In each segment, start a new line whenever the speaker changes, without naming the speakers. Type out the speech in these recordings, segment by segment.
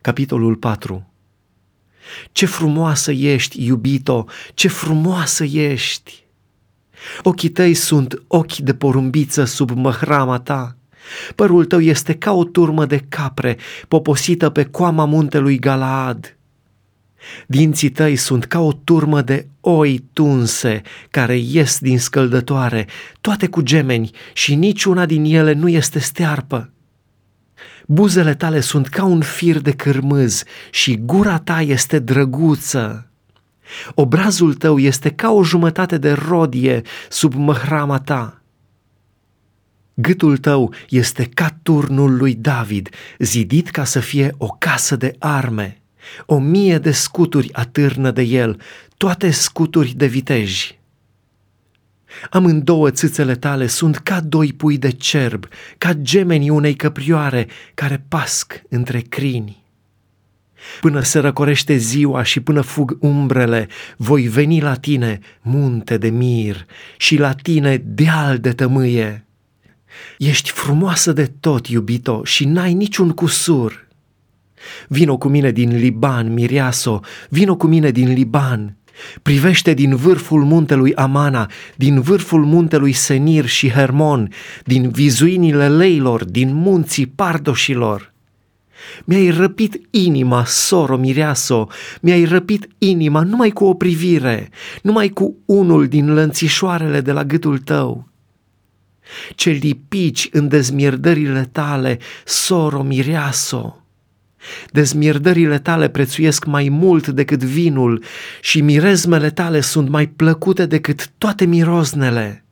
Capitolul 4 Ce frumoasă ești, iubito, ce frumoasă ești! Ochii tăi sunt ochi de porumbiță sub măhrama ta. Părul tău este ca o turmă de capre poposită pe coama muntelui Galaad. Dinții tăi sunt ca o turmă de oi tunse care ies din scăldătoare, toate cu gemeni și niciuna din ele nu este stearpă. Buzele tale sunt ca un fir de cârmâz și gura ta este drăguță. Obrazul tău este ca o jumătate de rodie sub măhrama ta. Gâtul tău este ca turnul lui David, zidit ca să fie o casă de arme. O mie de scuturi atârnă de el, toate scuturi de viteji. Amândouă țâțele tale sunt ca doi pui de cerb, ca gemenii unei căprioare care pasc între crini. Până se răcorește ziua și până fug umbrele, voi veni la tine, munte de mir, și la tine deal de tămâie. Ești frumoasă de tot, iubito, și n-ai niciun cusur. Vino cu mine din Liban, Miriaso, vino cu mine din Liban, Privește din vârful muntelui Amana, din vârful muntelui Senir și Hermon, din vizuinile leilor, din munții pardoșilor. Mi-ai răpit inima, soro mireaso, mi-ai răpit inima numai cu o privire, numai cu unul din lănțișoarele de la gâtul tău. Ce lipici în dezmierdările tale, soro mireaso! Dezmierdările tale prețuiesc mai mult decât vinul și mirezmele tale sunt mai plăcute decât toate miroznele.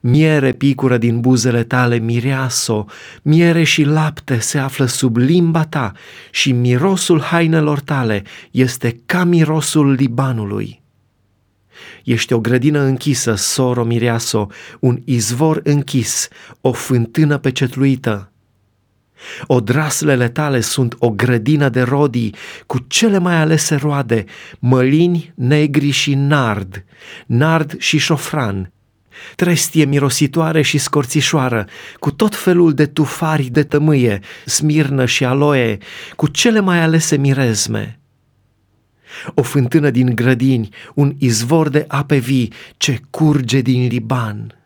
Miere picură din buzele tale, mireaso, miere și lapte se află sub limba ta și mirosul hainelor tale este ca mirosul Libanului. Ești o grădină închisă, soro mireaso, un izvor închis, o fântână pecetluită, Odraslele tale sunt o grădină de rodii cu cele mai alese roade, mălini, negri și nard, nard și șofran, trestie mirositoare și scorțișoară, cu tot felul de tufari de tămâie, smirnă și aloe, cu cele mai alese mirezme. O fântână din grădini, un izvor de ape vii ce curge din Liban.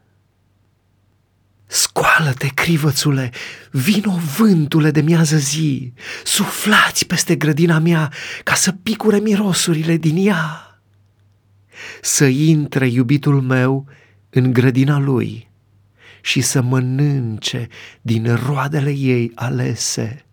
Scoală-te, crivățule, vino vântule de miază zi, suflați peste grădina mea ca să picure mirosurile din ea. Să intre iubitul meu în grădina lui și să mănânce din roadele ei alese.